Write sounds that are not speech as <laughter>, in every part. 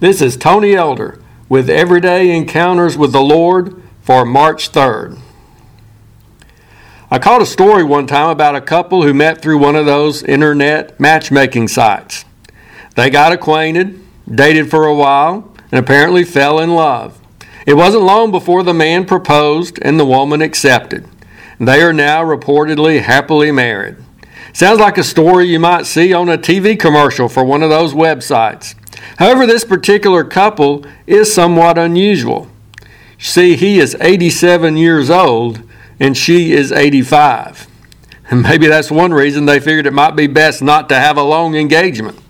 This is Tony Elder with Everyday Encounters with the Lord for March 3rd. I caught a story one time about a couple who met through one of those internet matchmaking sites. They got acquainted, dated for a while, and apparently fell in love. It wasn't long before the man proposed and the woman accepted. They are now reportedly happily married. Sounds like a story you might see on a TV commercial for one of those websites. However, this particular couple is somewhat unusual. See, he is 87 years old and she is 85. And <laughs> maybe that's one reason they figured it might be best not to have a long engagement.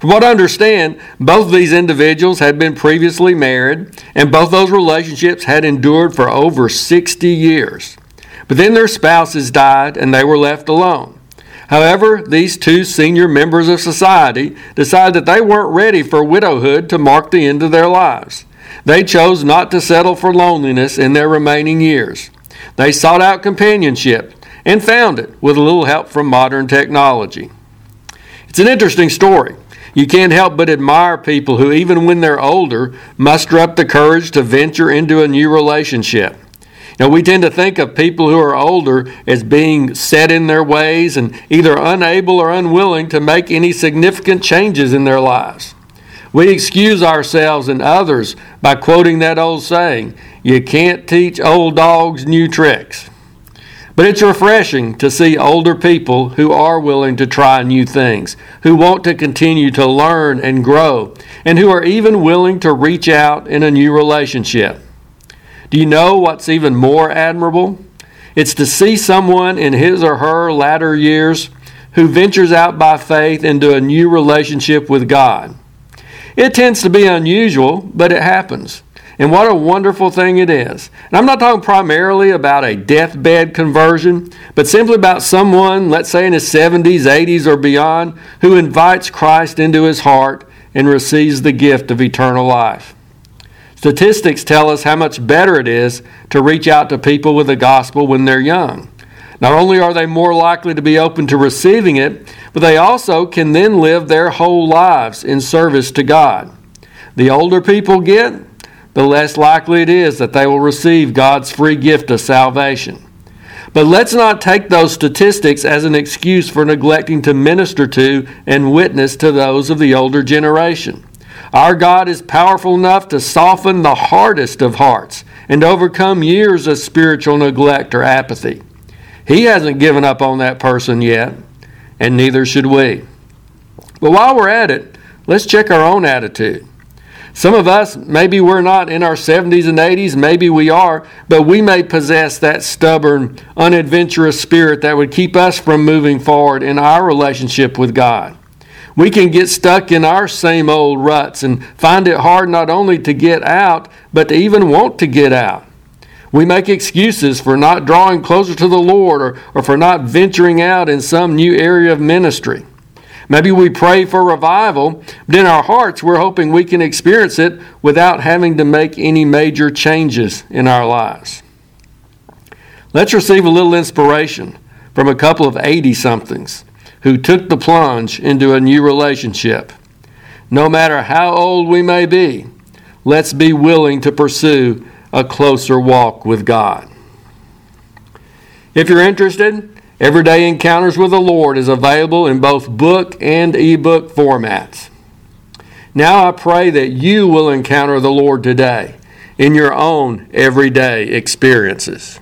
From what I understand, both of these individuals had been previously married, and both those relationships had endured for over 60 years. But then their spouses died and they were left alone. However, these two senior members of society decided that they weren't ready for widowhood to mark the end of their lives. They chose not to settle for loneliness in their remaining years. They sought out companionship and found it with a little help from modern technology. It's an interesting story. You can't help but admire people who, even when they're older, muster up the courage to venture into a new relationship. Now, we tend to think of people who are older as being set in their ways and either unable or unwilling to make any significant changes in their lives. We excuse ourselves and others by quoting that old saying, You can't teach old dogs new tricks. But it's refreshing to see older people who are willing to try new things, who want to continue to learn and grow, and who are even willing to reach out in a new relationship. Do you know what's even more admirable? It's to see someone in his or her latter years who ventures out by faith into a new relationship with God. It tends to be unusual, but it happens. And what a wonderful thing it is. And I'm not talking primarily about a deathbed conversion, but simply about someone, let's say in his 70s, 80s, or beyond, who invites Christ into his heart and receives the gift of eternal life. Statistics tell us how much better it is to reach out to people with the gospel when they're young. Not only are they more likely to be open to receiving it, but they also can then live their whole lives in service to God. The older people get, the less likely it is that they will receive God's free gift of salvation. But let's not take those statistics as an excuse for neglecting to minister to and witness to those of the older generation. Our God is powerful enough to soften the hardest of hearts and overcome years of spiritual neglect or apathy. He hasn't given up on that person yet, and neither should we. But while we're at it, let's check our own attitude. Some of us, maybe we're not in our 70s and 80s, maybe we are, but we may possess that stubborn, unadventurous spirit that would keep us from moving forward in our relationship with God. We can get stuck in our same old ruts and find it hard not only to get out, but to even want to get out. We make excuses for not drawing closer to the Lord or, or for not venturing out in some new area of ministry. Maybe we pray for revival, but in our hearts we're hoping we can experience it without having to make any major changes in our lives. Let's receive a little inspiration from a couple of 80 somethings who took the plunge into a new relationship. No matter how old we may be, let's be willing to pursue a closer walk with God. If you're interested, Everyday Encounters with the Lord is available in both book and ebook formats. Now I pray that you will encounter the Lord today in your own everyday experiences.